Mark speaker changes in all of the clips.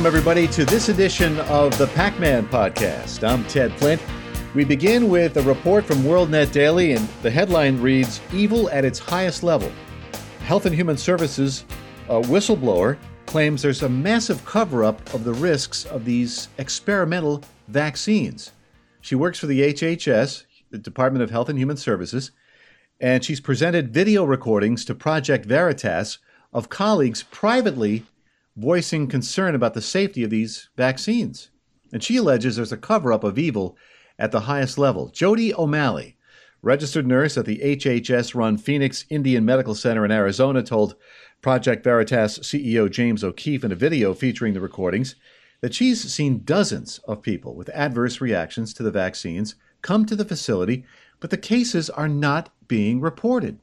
Speaker 1: welcome everybody to this edition of the Pac Man podcast. I'm Ted Flint. We begin with a report from WorldNet Daily, and the headline reads Evil at its highest level. Health and Human Services a whistleblower claims there's a massive cover up of the risks of these experimental vaccines. She works for the HHS, the Department of Health and Human Services, and she's presented video recordings to Project Veritas of colleagues privately voicing concern about the safety of these vaccines. And she alleges there's a cover up of evil at the highest level. Jodi O'Malley, registered nurse at the HHS run Phoenix Indian Medical Center in Arizona, told Project Veritas CEO James O'Keefe in a video featuring the recordings that she's seen dozens of people with adverse reactions to the vaccines come to the facility, but the cases are not being reported.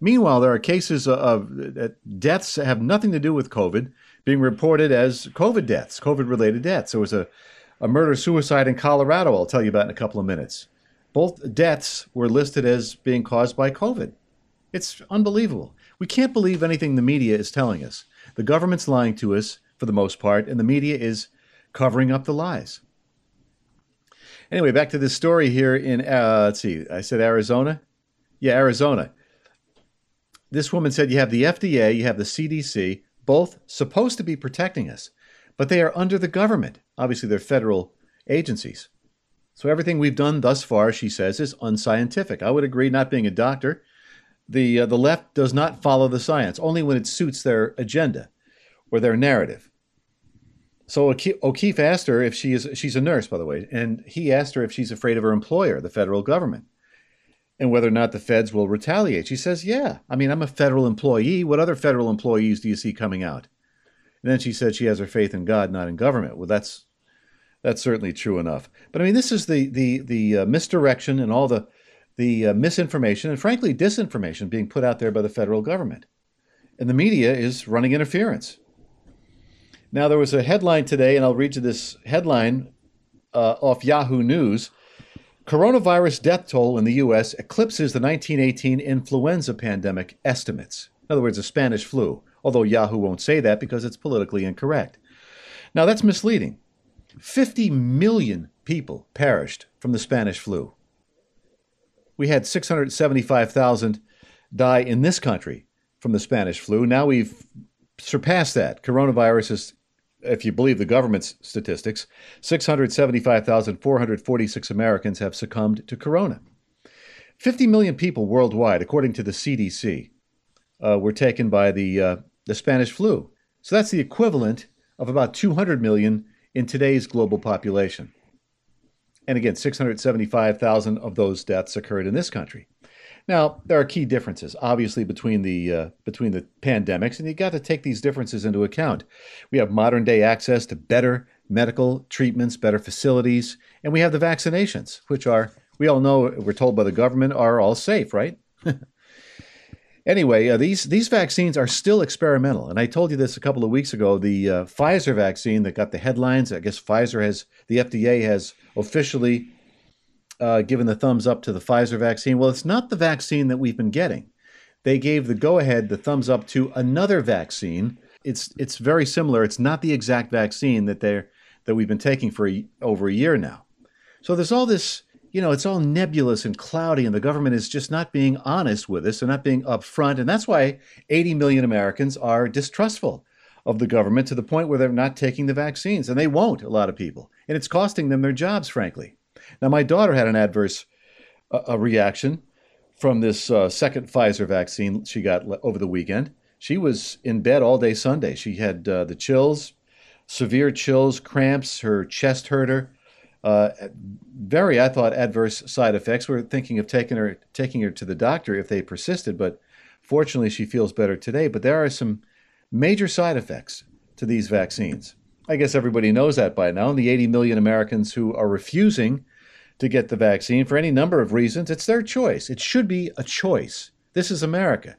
Speaker 1: Meanwhile, there are cases of, deaths that have nothing to do with COVID being reported as COVID deaths, COVID related deaths. There was a, a murder suicide in Colorado, I'll tell you about in a couple of minutes. Both deaths were listed as being caused by COVID. It's unbelievable. We can't believe anything the media is telling us. The government's lying to us for the most part, and the media is covering up the lies. Anyway, back to this story here in, uh, let's see, I said Arizona? Yeah, Arizona. This woman said you have the FDA, you have the CDC, both supposed to be protecting us, but they are under the government. Obviously, they're federal agencies. So everything we've done thus far, she says, is unscientific. I would agree, not being a doctor, the, uh, the left does not follow the science, only when it suits their agenda or their narrative. So O'Keefe asked her if she is, she's a nurse, by the way, and he asked her if she's afraid of her employer, the federal government, and whether or not the feds will retaliate. She says, Yeah. I mean, I'm a federal employee. What other federal employees do you see coming out? And then she said she has her faith in God, not in government. Well, that's that's certainly true enough. But I mean, this is the the the uh, misdirection and all the the uh, misinformation and frankly disinformation being put out there by the federal government. And the media is running interference. Now, there was a headline today, and I'll read you this headline uh, off Yahoo News. Coronavirus death toll in the U.S. eclipses the 1918 influenza pandemic estimates. In other words, the Spanish flu, although Yahoo won't say that because it's politically incorrect. Now, that's misleading. 50 million people perished from the Spanish flu we had 675,000 die in this country from the Spanish flu. Now we've surpassed that. Coronavirus is, if you believe the government's statistics, 675,446 Americans have succumbed to corona. 50 million people worldwide, according to the CDC, uh, were taken by the, uh, the Spanish flu. So that's the equivalent of about 200 million in today's global population. And again, 675,000 of those deaths occurred in this country. Now, there are key differences, obviously, between the uh, between the pandemics, and you got to take these differences into account. We have modern day access to better medical treatments, better facilities, and we have the vaccinations, which are we all know we're told by the government are all safe, right? anyway, uh, these these vaccines are still experimental, and I told you this a couple of weeks ago. The uh, Pfizer vaccine that got the headlines. I guess Pfizer has the FDA has officially uh, given the thumbs up to the Pfizer vaccine. Well, it's not the vaccine that we've been getting. They gave the go ahead, the thumbs up to another vaccine. It's it's very similar. It's not the exact vaccine that they're that we've been taking for a, over a year now. So there's all this, you know, it's all nebulous and cloudy, and the government is just not being honest with us. They're not being upfront, and that's why 80 million Americans are distrustful of the government to the point where they're not taking the vaccines, and they won't. A lot of people and it's costing them their jobs, frankly. Now, my daughter had an adverse uh, a reaction from this uh, second Pfizer vaccine she got over the weekend. She was in bed all day Sunday. She had uh, the chills, severe chills, cramps, her chest hurt her. Uh, very, I thought, adverse side effects. We are thinking of taking her taking her to the doctor if they persisted, but fortunately, she feels better today. But there are some major side effects to these vaccines. I guess everybody knows that by now. And the 80 million Americans who are refusing to get the vaccine for any number of reasons, it's their choice. It should be a choice. This is America.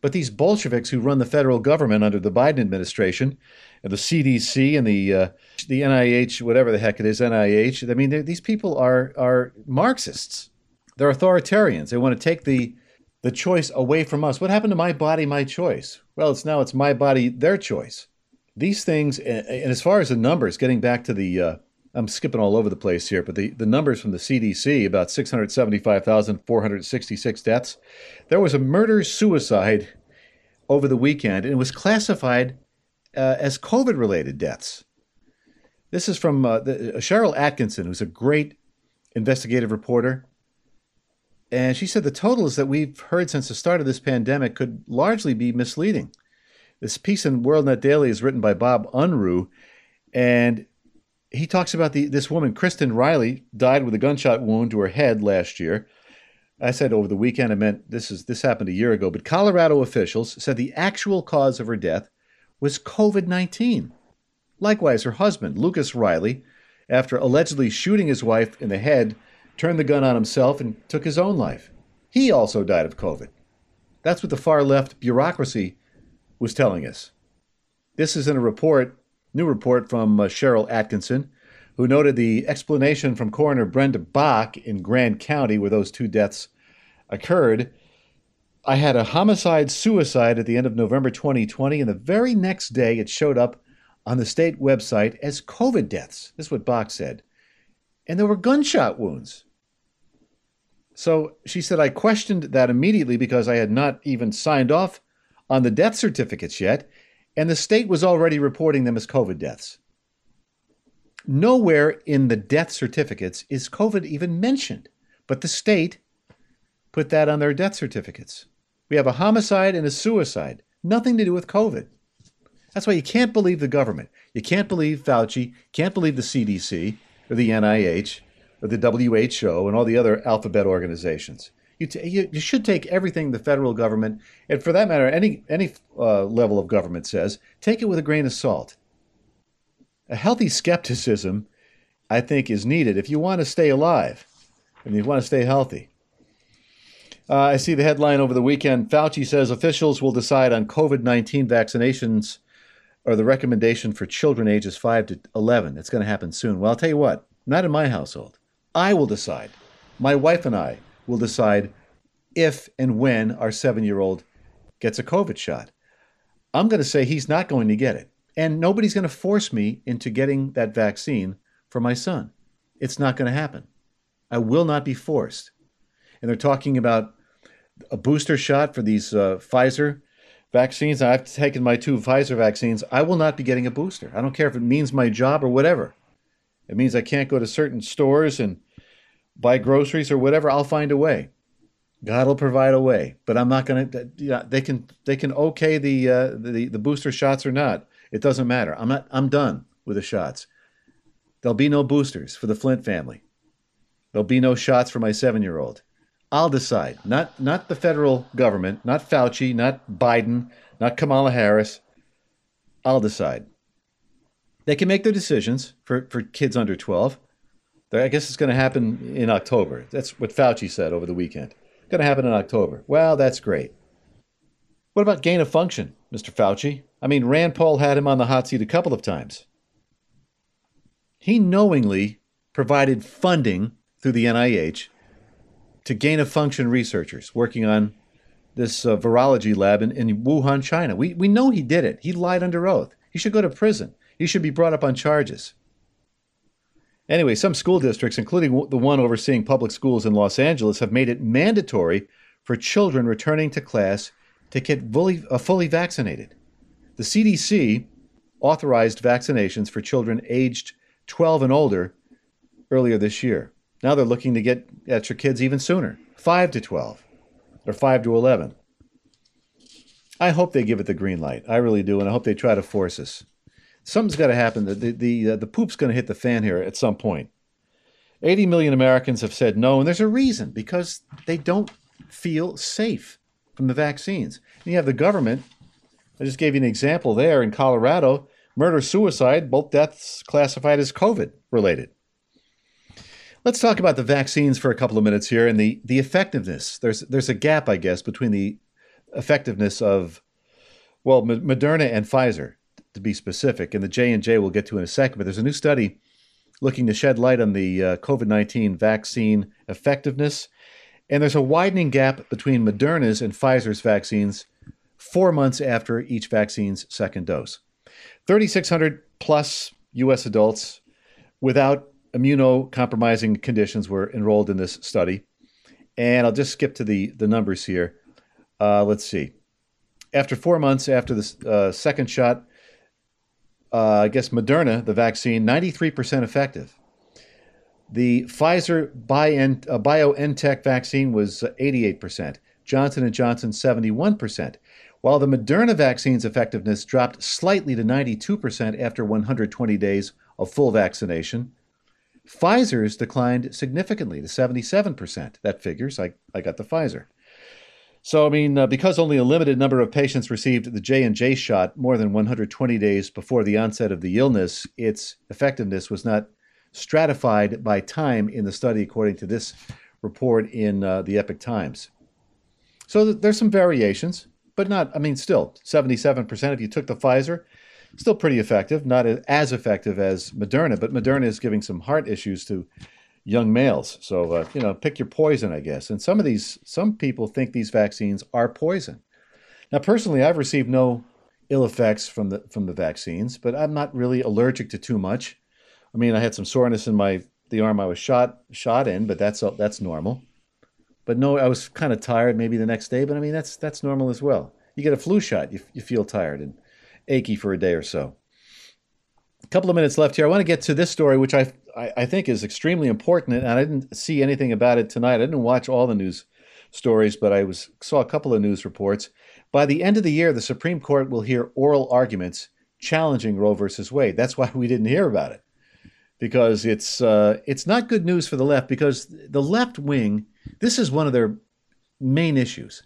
Speaker 1: But these Bolsheviks who run the federal government under the Biden administration, and the CDC and the uh, the NIH, whatever the heck it is, NIH. I mean, these people are are Marxists. They're authoritarians. They want to take the the choice away from us. What happened to my body, my choice? Well, it's now it's my body, their choice. these things, and as far as the numbers, getting back to the, uh, I'm skipping all over the place here, but the, the numbers from the CDC about 675,466 deaths. There was a murder suicide over the weekend, and it was classified uh, as COVID related deaths. This is from uh, the, uh, Sharyl Attkisson, who's a great investigative reporter. And she said the totals that we've heard since the start of this pandemic could largely be misleading. This piece in WorldNet Daily is written by Bob Unruh, and he talks about the this woman, Kristen Riley, died with a gunshot wound to her head last year. I said over the weekend. I meant this is this happened a year ago. But Colorado officials said the actual cause of her death was COVID nineteen. Likewise, her husband, Lucas Riley, after allegedly shooting his wife in the head, turned the gun on himself and took his own life. He also died of COVID. That's what the far left bureaucracy was telling us. This is in a report, new report from uh, Sharyl Attkisson, who noted the explanation from coroner Brenda Bock in Grand County, where those two deaths occurred. I had a homicide suicide at the end of November 2020, and the very next day it showed up on the state website as COVID deaths. This is what Bock said. And there were gunshot wounds. So she said, I questioned that immediately because I had not even signed off on the death certificates yet, and the state was already reporting them as COVID deaths. Nowhere in the death certificates is COVID even mentioned, but the state put that on their death certificates. We have a homicide and a suicide, nothing to do with COVID. That's why you can't believe the government. You can't believe Fauci, can't believe the CDC or the NIH or the WHO and all the other alphabet organizations. You, t- you, you, should take everything the federal government, and for that matter, any, any uh, level of government says, take it with a grain of salt. A healthy skepticism, I think, is needed if you want to stay alive and you want to stay healthy. Uh, I see the headline over the weekend Fauci says officials will decide on COVID 19 vaccinations or the recommendation for children ages 5 to 11. It's going to happen soon. Well, I'll tell you what, not in my household. I will decide. My wife and I will decide if and when our seven year old gets a COVID shot. I'm going to say he's not going to get it. And nobody's going to force me into getting that vaccine for my son. It's not going to happen. I will not be forced. And they're talking about a booster shot for these uh, Pfizer vaccines. I've taken my two Pfizer vaccines. I will not be getting a booster. I don't care if it means my job or whatever. It means I can't go to certain stores and buy groceries or whatever. I'll find a way. God will provide a way, but I'm not going to. Yeah, they can they can okay the uh, the the booster shots or not. It doesn't matter. I'm not. I'm done with the shots. There'll be no boosters for the Flint family. There'll be no shots for my seven year old. I'll decide. Not not the federal government, not Fauci, not Biden, not Kamala Harris. I'll decide. They can make their decisions for, for kids under 12. I guess it's going to happen in October. That's what Fauci said over the weekend. Going to happen in October. Well, that's great. What about gain of function, Mr. Fauci? I mean, Rand Paul had him on the hot seat a couple of times. He knowingly provided funding through the NIH to gain of function researchers working on this uh, virology lab in, in Wuhan, China. We, we know he did it. He lied under oath. He should go to prison. He should be brought up on charges. Anyway, some school districts, including the one overseeing public schools in Los Angeles, have made it mandatory for children returning to class to get fully, uh, fully vaccinated. The CDC authorized vaccinations for children aged 12 and older earlier this year. Now they're looking to get at your kids even sooner 5 to 12 or 5 to 11. I hope they give it the green light. I really do. And I hope they try to force us. Something's got to happen. The, the, the, uh, the poop's going to hit the fan here at some point. 80 million Americans have said no, and there's a reason because they don't feel safe from the vaccines. And you have the government. I just gave you an example there in Colorado murder suicide, both deaths classified as COVID related. Let's talk about the vaccines for a couple of minutes here and the, the effectiveness. There's there's a gap, I guess, between the effectiveness of well, Moderna and Pfizer, to be specific, and the J and J we'll get to in a second. But there's a new study looking to shed light on the uh, COVID 19 vaccine effectiveness, and there's a widening gap between Moderna's and Pfizer's vaccines four months after each vaccine's second dose. 3,600 plus U.S. adults without immunocompromising conditions were enrolled in this study. And I'll just skip to the, the numbers here. Uh, let's see. After four months after the uh, second shot, uh, I guess Moderna, the vaccine, 93% effective. The Pfizer uh, BioNTech vaccine was 88%, Johnson & Johnson 71%, while the Moderna vaccine's effectiveness dropped slightly to 92% after 120 days of full vaccination. Pfizer's declined significantly to 77%. That figures. I, I got the Pfizer. So, I mean, uh, because only a limited number of patients received the J and J shot more than 120 days before the onset of the illness, its effectiveness was not stratified by time in the study, according to this report in uh, the Epoch Times. So th- there's some variations, but not. I mean, still 77%. If you took the Pfizer, still pretty effective. Not as effective as Moderna, but Moderna is giving some heart issues to young males. So uh, you know, pick your poison, I guess. And some of these, some people think these vaccines are poison. Now, personally, I've received no ill effects from the from the vaccines, but I'm not really allergic to too much. I mean, I had some soreness in my the arm I was shot shot in, but that's that's normal. But no, I was kind of tired maybe the next day, but I mean that's that's normal as well. You get a flu shot, you, you feel tired and achy for a day or so. A couple of minutes left here. I want to get to this story, which I, I, I think is extremely important, and I didn't see anything about it tonight. I didn't watch all the news stories, but I was saw a couple of news reports. By the end of the year, the Supreme Court will hear oral arguments challenging Roe versus Wade. That's why we didn't hear about it, because it's uh, it's not good news for the left. Because the left wing, this is one of their main issues.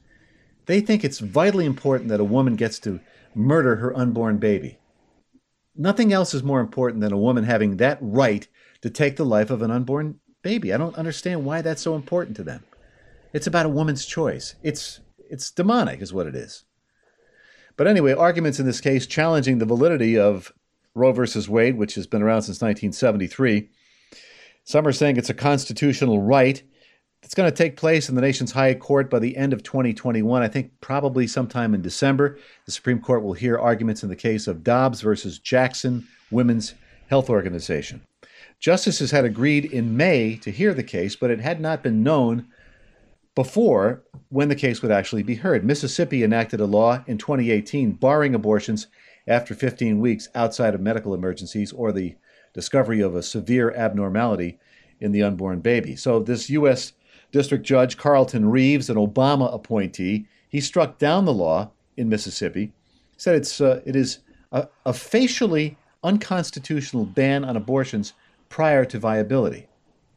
Speaker 1: They think it's vitally important that a woman gets to murder her unborn baby. Nothing else is more important than a woman having that right to take the life of an unborn baby. I don't understand why that's so important to them. It's about a woman's choice. It's it's demonic is what it is. But anyway, arguments in this case challenging the validity of Roe versus Wade, which has been around since 1973. Some are saying it's a constitutional right it's going to take place in the nation's high court by the end of 2021. I think probably sometime in December. The Supreme Court will hear arguments in the case of Dobbs versus Jackson Women's Health Organization. Justices had agreed in May to hear the case, but it had not been known before when the case would actually be heard. Mississippi enacted a law in 2018 barring abortions after 15 weeks outside of medical emergencies or the discovery of a severe abnormality in the unborn baby. So this U.S. District Judge Carlton Reeves, an Obama appointee, he struck down the law in Mississippi, said it's uh, it is a, a facially unconstitutional ban on abortions prior to viability.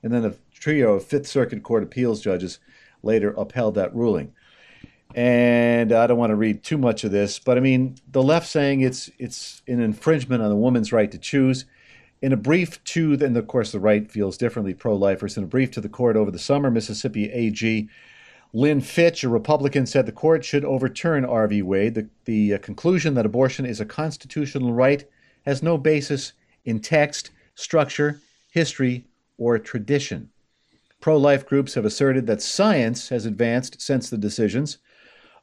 Speaker 1: And then a trio of Fifth Circuit Court appeals judges later upheld that ruling. And I don't want to read too much of this, but I mean, the left saying it's it's an infringement on the woman's right to choose. In a brief to, and of course the right feels differently, pro lifers, in a brief to the court over the summer, Mississippi AG Lynn Fitch, a Republican, said the court should overturn R. v. Wade. The, the uh, conclusion that abortion is a constitutional right has no basis in text, structure, history, or tradition. Pro life groups have asserted that science has advanced since the decisions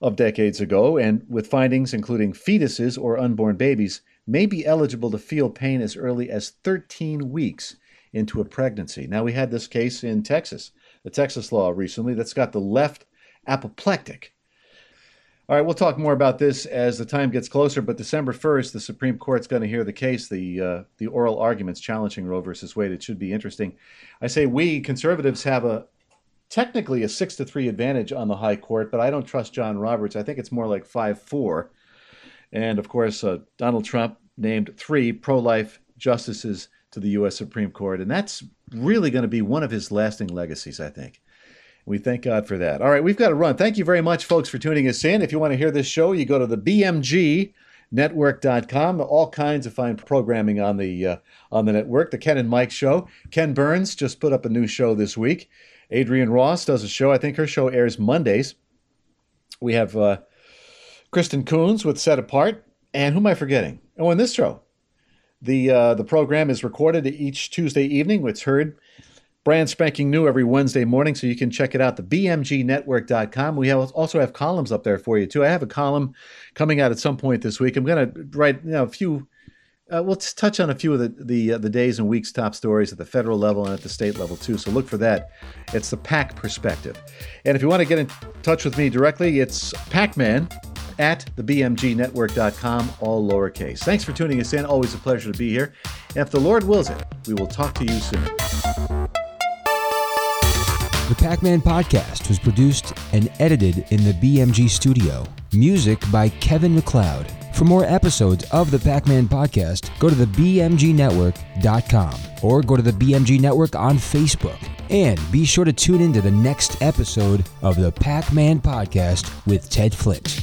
Speaker 1: of decades ago, and with findings including fetuses or unborn babies may be eligible to feel pain as early as 13 weeks into a pregnancy. Now, we had this case in Texas, the Texas law recently that's got the left apoplectic. All right, we'll talk more about this as the time gets closer. But December 1st, the Supreme Court's going to hear the case, the uh, the oral arguments challenging Roe versus Wade. It should be interesting. I say we conservatives have a technically a six to three advantage on the High Court, but I don't trust John Roberts. I think it's more like five four. And of course, uh, Donald Trump named three pro life justices to the U.S. Supreme Court. And that's really going to be one of his lasting legacies, I think. We thank God for that. All right, we've got to run. Thank you very much, folks, for tuning us in. If you want to hear this show, you go to the BMG network.com all kinds of fine programming on the uh, on the network the ken and mike show ken burns just put up a new show this week adrian ross does a show i think her show airs mondays we have uh, Kristen Coons with Set Apart. And who am I forgetting? Oh, in this show. The, uh, the program is recorded each Tuesday evening. It's heard brand spanking new every Wednesday morning, so you can check it out, the bmgnetwork.com. We have, also have columns up there for you, too. I have a column coming out at some point this week. I'm going to write you know, a few uh, we'll touch on a few of the the, uh, the days and weeks top stories at the federal level and at the state level too. So look for that. It's the PAC perspective. And if you want to get in touch with me directly, it's Pacman at thebmgnetwork.com, all lowercase. Thanks for tuning us in. Always a pleasure to be here. And if the Lord wills it, we will talk to you soon.
Speaker 2: The Pac Man podcast was produced and edited in the BMG studio. Music by Kevin MacLeod. For more episodes of the Pac Man podcast, go to the BMGNetwork.com or go to the BMG Network on Facebook. And be sure to tune in to the next episode of the Pac Man podcast with Ted Flint.